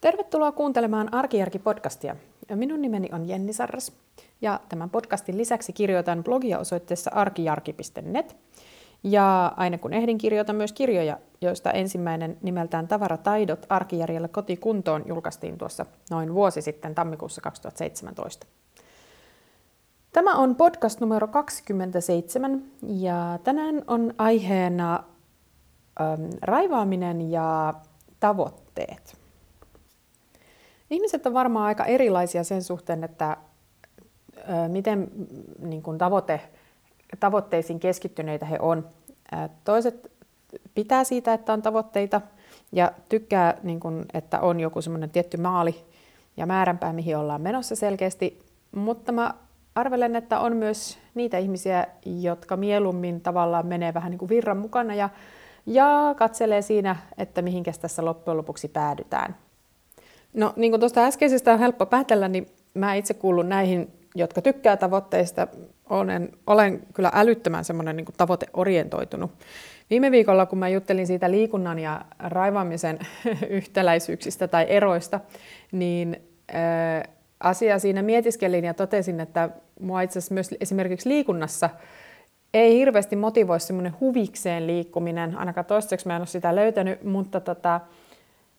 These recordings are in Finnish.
Tervetuloa kuuntelemaan Arkijärki-podcastia. Minun nimeni on Jenni Sarras ja tämän podcastin lisäksi kirjoitan blogia osoitteessa arkijarki.net. Ja aina kun ehdin, kirjoitan myös kirjoja, joista ensimmäinen nimeltään Tavarataidot arkijärjellä kotikuntoon julkaistiin tuossa noin vuosi sitten tammikuussa 2017. Tämä on podcast numero 27 ja tänään on aiheena ähm, raivaaminen ja tavoitteet. Ihmiset on varmaan aika erilaisia sen suhteen, että miten niin kuin tavoite, tavoitteisiin keskittyneitä he on. Toiset pitää siitä, että on tavoitteita ja tykkää, niin kuin, että on joku semmoinen tietty maali ja määränpää, mihin ollaan menossa selkeästi. Mutta mä arvelen, että on myös niitä ihmisiä, jotka mieluummin tavallaan menee vähän niin kuin virran mukana ja, ja katselee siinä, että mihinkä tässä loppujen lopuksi päädytään. No niin kuin tuosta äskeisestä on helppo päätellä, niin mä itse kuulun näihin, jotka tykkää tavoitteista. Olen, olen kyllä älyttömän semmoinen niin tavoiteorientoitunut. Viime viikolla, kun mä juttelin siitä liikunnan ja raivaamisen yhtäläisyyksistä tai eroista, niin äh, asiaa siinä mietiskelin ja totesin, että mua itse asiassa myös esimerkiksi liikunnassa ei hirveästi motivoi semmoinen huvikseen liikkuminen, ainakaan toistaiseksi mä en ole sitä löytänyt, mutta tota,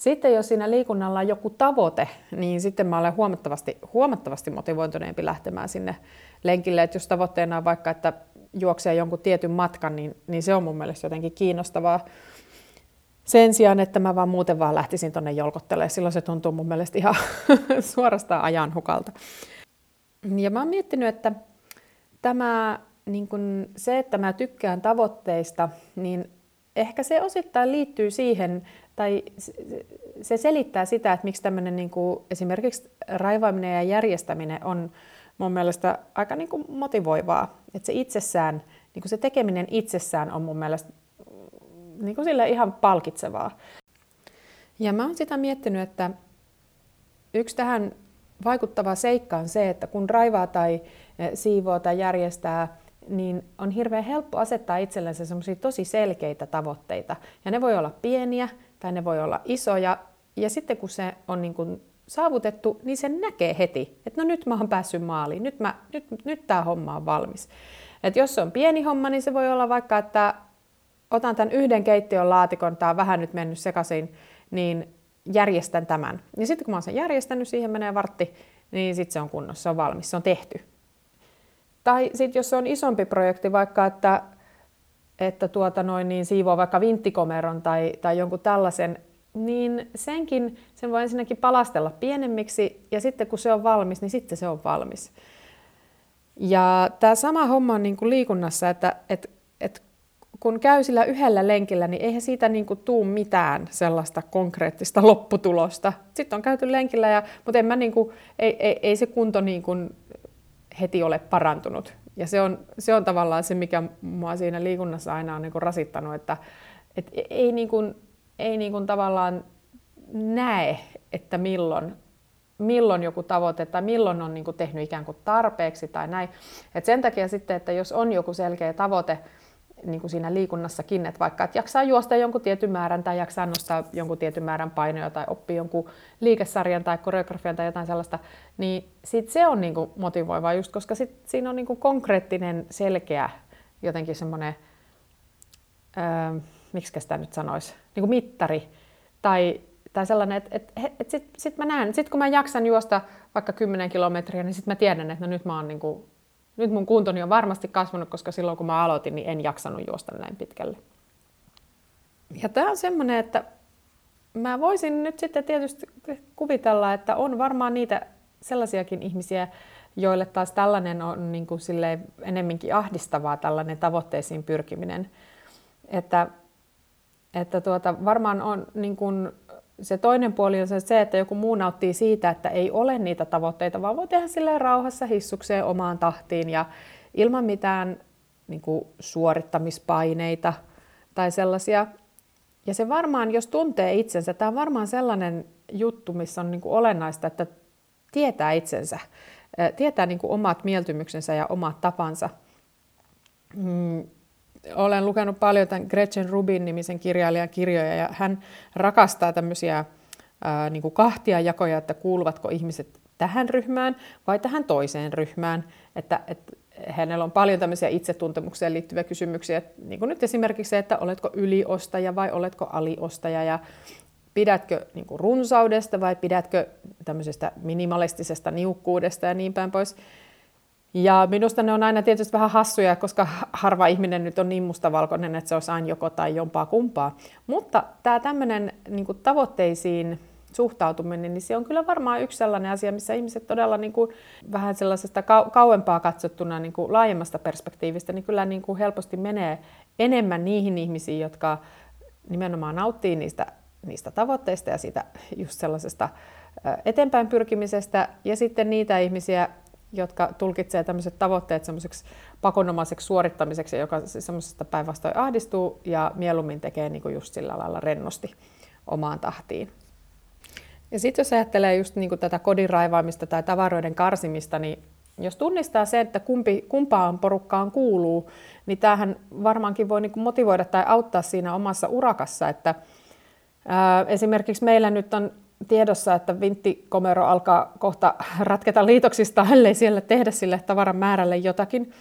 sitten jos siinä liikunnalla on joku tavoite, niin sitten mä olen huomattavasti, huomattavasti motivoituneempi lähtemään sinne lenkille. Että jos tavoitteena on vaikka, että juoksee jonkun tietyn matkan, niin, niin se on mun mielestä jotenkin kiinnostavaa. Sen sijaan, että mä vaan muuten vaan lähtisin tonne jolkottelemaan, silloin se tuntuu mun mielestä ihan suorastaan ajan hukalta. Ja mä oon miettinyt, että tämä, niin kun se, että mä tykkään tavoitteista, niin ehkä se osittain liittyy siihen, tai se selittää sitä, että miksi tämmöinen niin kuin esimerkiksi raivaaminen ja järjestäminen on mun mielestä aika niin kuin motivoivaa. Että se itsessään, niin kuin se tekeminen itsessään on mun mielestä niin kuin sille ihan palkitsevaa. Ja mä oon sitä miettinyt, että yksi tähän vaikuttava seikka on se, että kun raivaa tai eh, siivoo tai järjestää, niin on hirveän helppo asettaa itsellensä semmoisia tosi selkeitä tavoitteita. Ja ne voi olla pieniä tai ne voi olla isoja. Ja sitten kun se on niin kuin saavutettu, niin se näkee heti, että no nyt mä oon päässyt maaliin, nyt, mä, nyt, nyt tämä homma on valmis. Et jos se on pieni homma, niin se voi olla vaikka, että otan tämän yhden keittiön laatikon, tämä on vähän nyt mennyt sekaisin, niin järjestän tämän. Ja sitten kun mä oon sen järjestänyt, siihen menee vartti, niin sitten se on kunnossa, se on valmis, se on tehty. Tai sitten jos se on isompi projekti, vaikka että, että tuota noin, niin siivoo vaikka vinttikomeron tai, tai jonkun tällaisen, niin senkin, sen voi ensinnäkin palastella pienemmiksi, ja sitten kun se on valmis, niin sitten se on valmis. Ja tämä sama homma on niin kuin liikunnassa, että, että, että kun käy sillä yhdellä lenkillä, niin eihän siitä niin kuin tuu mitään sellaista konkreettista lopputulosta. Sitten on käyty lenkillä, ja, mutta en mä niin kuin, ei, ei, ei se kunto niin kuin heti ole parantunut. Ja se on, se on tavallaan se, mikä mua siinä liikunnassa aina on niin kuin rasittanut, että et ei, niin kuin, ei niin kuin tavallaan näe, että milloin milloin joku tavoite tai milloin on niin kuin tehnyt ikään kuin tarpeeksi tai näin. Et sen takia sitten, että jos on joku selkeä tavoite, niin kuin siinä liikunnassakin, että vaikka että jaksaa juosta jonkun tietyn määrän tai jaksaa nostaa jonkun tietyn määrän painoja tai oppii jonkun liikesarjan tai koreografian tai jotain sellaista, niin sit se on niin kuin motivoivaa just, koska sit siinä on niin kuin konkreettinen, selkeä jotenkin semmoinen, öö, miksi sitä nyt sanoisi, niin kuin mittari tai, tai sellainen, että et, et sitten sit mä näen, sitten kun mä jaksan juosta vaikka 10 kilometriä, niin sitten mä tiedän, että no nyt mä oon niin kuin nyt mun kuntoni on varmasti kasvanut, koska silloin kun mä aloitin, niin en jaksanut juosta näin pitkälle. Ja tämä on semmoinen, että mä voisin nyt sitten tietysti kuvitella, että on varmaan niitä sellaisiakin ihmisiä, joille taas tällainen on niin kuin enemminkin ahdistavaa, tällainen tavoitteisiin pyrkiminen. Että, että tuota, varmaan on niin kuin se toinen puoli on se, että joku muu nauttii siitä, että ei ole niitä tavoitteita, vaan voi tehdä sille rauhassa hissukseen omaan tahtiin ja ilman mitään niin kuin suorittamispaineita tai sellaisia. Ja se varmaan, jos tuntee itsensä, tämä on varmaan sellainen juttu, missä on niin kuin olennaista, että tietää itsensä, tietää niin kuin omat mieltymyksensä ja omat tapansa. Olen lukenut paljon tämän Gretchen Rubin nimisen kirjailijan kirjoja ja hän rakastaa tämmöisiä ää, niin kuin kahtia jakoja, että kuuluvatko ihmiset tähän ryhmään vai tähän toiseen ryhmään. Että, että hänellä on paljon tämmöisiä itsetuntemukseen liittyviä kysymyksiä, niin kuin nyt esimerkiksi se, että oletko yliostaja vai oletko aliostaja ja pidätkö niin kuin runsaudesta vai pidätkö tämmöisestä minimalistisesta niukkuudesta ja niin päin pois. Ja minusta ne on aina tietysti vähän hassuja, koska harva ihminen nyt on niin mustavalkoinen, että se olisi aina joko tai jompaa kumpaa. Mutta tämä tämmöinen niin tavoitteisiin suhtautuminen, niin se on kyllä varmaan yksi sellainen asia, missä ihmiset todella niin kuin, vähän sellaisesta kau- kauempaa katsottuna niin kuin laajemmasta perspektiivistä, niin kyllä niin kuin helposti menee enemmän niihin ihmisiin, jotka nimenomaan nauttii niistä, niistä tavoitteista ja siitä just sellaisesta eteenpäin pyrkimisestä, ja sitten niitä ihmisiä, jotka tulkitsee tämmöiset tavoitteet semmoiseksi pakonomaiseksi suorittamiseksi, joka semmoisesta päinvastoin ahdistuu ja mieluummin tekee niin kuin just sillä lailla rennosti omaan tahtiin. Ja sitten jos ajattelee just niin kuin tätä kodin raivaamista tai tavaroiden karsimista, niin jos tunnistaa se, että kumpi, kumpaan porukkaan kuuluu, niin tämähän varmaankin voi niin kuin motivoida tai auttaa siinä omassa urakassa. Että, ää, esimerkiksi meillä nyt on tiedossa, että vinttikomero alkaa kohta ratketa liitoksista, ellei siellä tehdä sille tavaran määrälle jotakin.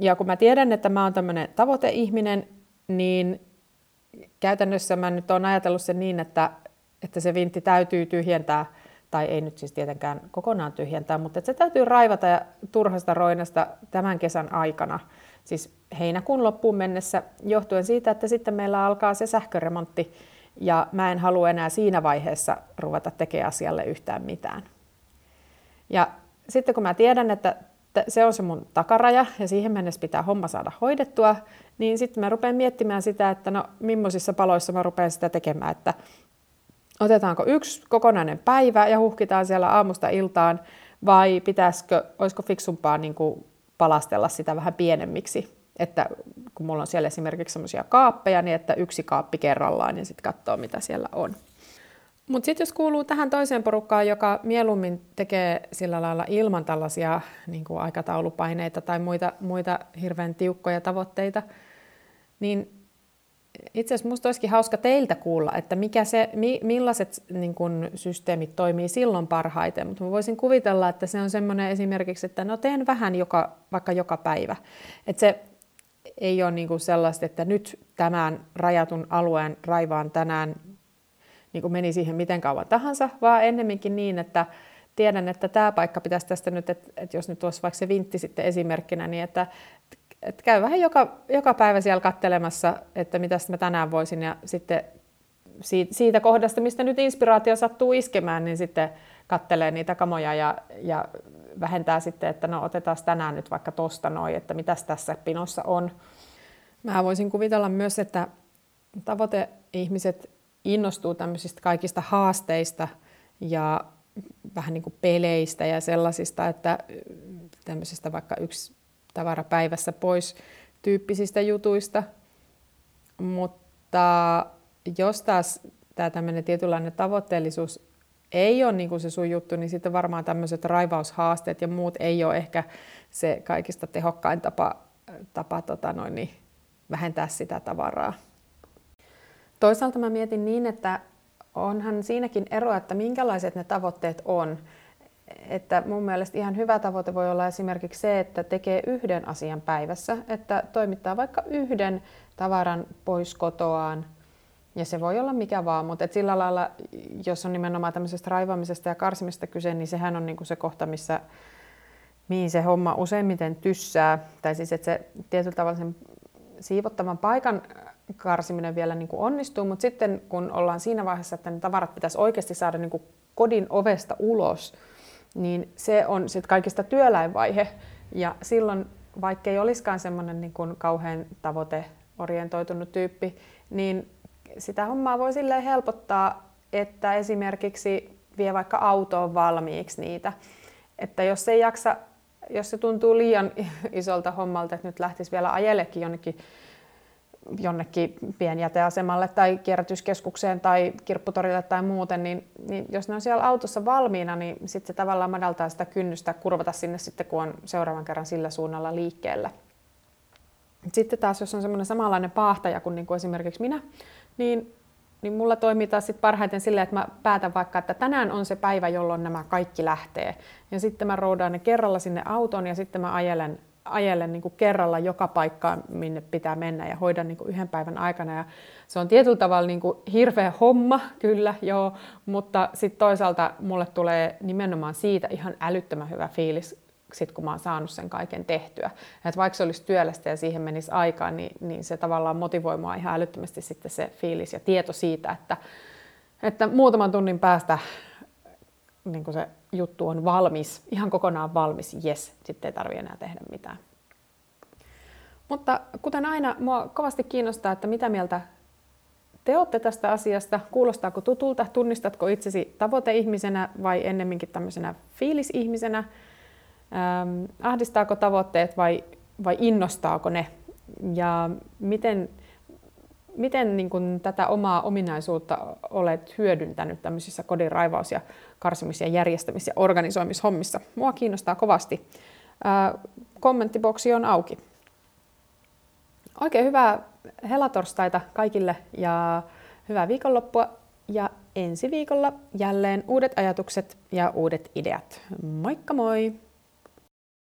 Ja kun mä tiedän, että mä oon tämmöinen tavoiteihminen, niin käytännössä mä nyt oon ajatellut sen niin, että että se vintti täytyy tyhjentää, tai ei nyt siis tietenkään kokonaan tyhjentää, mutta että se täytyy raivata ja turhasta roinasta tämän kesän aikana, siis heinäkuun loppuun mennessä, johtuen siitä, että sitten meillä alkaa se sähköremontti, ja mä en halua enää siinä vaiheessa ruveta tekemään asialle yhtään mitään. Ja sitten kun mä tiedän, että se on se mun takaraja ja siihen mennessä pitää homma saada hoidettua, niin sitten mä rupean miettimään sitä, että no millaisissa paloissa mä rupean sitä tekemään, että otetaanko yksi kokonainen päivä ja huhkitaan siellä aamusta iltaan, vai pitäisikö, olisiko fiksumpaa niin kuin palastella sitä vähän pienemmiksi, että kun mulla on siellä esimerkiksi semmoisia kaappeja, niin että yksi kaappi kerrallaan ja sitten katsoo, mitä siellä on. Mutta sitten jos kuuluu tähän toiseen porukkaan, joka mieluummin tekee sillä lailla ilman tällaisia niin kuin aikataulupaineita tai muita, muita hirveän tiukkoja tavoitteita, niin itse asiassa minusta olisikin hauska teiltä kuulla, että mikä se, mi, millaiset niin kun, systeemit toimii silloin parhaiten, mutta voisin kuvitella, että se on semmoinen esimerkiksi, että no teen vähän joka, vaikka joka päivä. Että se ei ole niin kuin sellaista, että nyt tämän rajatun alueen raivaan tänään niin kuin meni siihen miten kauan tahansa, vaan ennemminkin niin, että tiedän, että tämä paikka pitäisi tästä nyt, että, että jos nyt olisi vaikka se vintti sitten esimerkkinä, niin että et käy vähän joka, joka päivä siellä kattelemassa, että mitä mä tänään voisin. Ja sitten siitä, siitä kohdasta, mistä nyt inspiraatio sattuu iskemään, niin sitten kattelee niitä kamoja ja, ja vähentää sitten, että no otetaan tänään nyt vaikka tosta noin, että mitäs tässä pinossa on. Mä voisin kuvitella myös, että tavoiteihmiset innostuu tämmöisistä kaikista haasteista ja vähän niin kuin peleistä ja sellaisista, että tämmöisestä vaikka yksi tavara päivässä pois tyyppisistä jutuista. Mutta jos taas tämä tämmöinen tietynlainen tavoitteellisuus ei ole niin se sun juttu, niin sitten varmaan tämmöiset raivaushaasteet ja muut ei ole ehkä se kaikista tehokkain tapa, tapa tota noin, niin vähentää sitä tavaraa. Toisaalta mä mietin niin, että onhan siinäkin eroa, että minkälaiset ne tavoitteet on että mun mielestä ihan hyvä tavoite voi olla esimerkiksi se, että tekee yhden asian päivässä, että toimittaa vaikka yhden tavaran pois kotoaan, ja se voi olla mikä vaan, mutta et sillä lailla, jos on nimenomaan tämmöisestä raivaamisesta ja karsimista kyse, niin sehän on niinku se kohta, missä mihin se homma useimmiten tyssää. Tai siis, että se tietyllä tavalla sen siivottavan paikan karsiminen vielä niin kuin onnistuu, mutta sitten kun ollaan siinä vaiheessa, että ne tavarat pitäisi oikeasti saada niin kuin kodin ovesta ulos, niin se on sitten kaikista työläinvaihe. Ja silloin, vaikka ei olisikaan semmoinen niin kuin kauhean tavoiteorientoitunut tyyppi, niin sitä hommaa voi silleen helpottaa, että esimerkiksi vie vaikka autoon valmiiksi niitä. Että jos ei jaksa, jos se tuntuu liian isolta hommalta, että nyt lähtisi vielä ajellekin jonnekin jonnekin pienjäteasemalle tai kierrätyskeskukseen tai kirpputorille tai muuten, niin, niin jos ne on siellä autossa valmiina, niin sitten se tavallaan madaltaa sitä kynnystä kurvata sinne sitten, kun on seuraavan kerran sillä suunnalla liikkeellä. Sitten taas, jos on semmoinen samanlainen paahtaja kuin, niin kuin esimerkiksi minä, niin niin mulla toimii taas sit parhaiten silleen, että mä päätän vaikka, että tänään on se päivä, jolloin nämä kaikki lähtee. Ja sitten mä roudaan ne kerralla sinne autoon ja sitten mä ajelen, ajelen niin kuin kerralla joka paikkaan, minne pitää mennä ja hoidan niin kuin yhden päivän aikana. Ja se on tietyllä tavalla niin kuin hirveä homma, kyllä, joo, mutta sitten toisaalta mulle tulee nimenomaan siitä ihan älyttömän hyvä fiilis, sit kun mä oon saanut sen kaiken tehtyä. Et vaikka se olisi työlästä ja siihen menisi aikaa, niin, niin se tavallaan motivoi mua ihan älyttömästi sitten se fiilis ja tieto siitä, että, että muutaman tunnin päästä niin se juttu on valmis, ihan kokonaan valmis, yes, sitten ei tarvitse enää tehdä mitään. Mutta kuten aina, mua kovasti kiinnostaa, että mitä mieltä te olette tästä asiasta, kuulostaako tutulta, tunnistatko itsesi tavoiteihmisenä vai ennemminkin tämmöisenä fiilisihmisenä, Ähm, ahdistaako tavoitteet vai, vai innostaako ne? Ja miten, miten niin kuin tätä omaa ominaisuutta olet hyödyntänyt tämmöisissä kodin raivaus- ja karsimis- ja järjestämis- ja organisoimishommissa? Mua kiinnostaa kovasti. Äh, kommenttiboksi on auki. Oikein hyvää helatorstaita kaikille ja hyvää viikonloppua ja ensi viikolla jälleen uudet ajatukset ja uudet ideat. Moikka moi!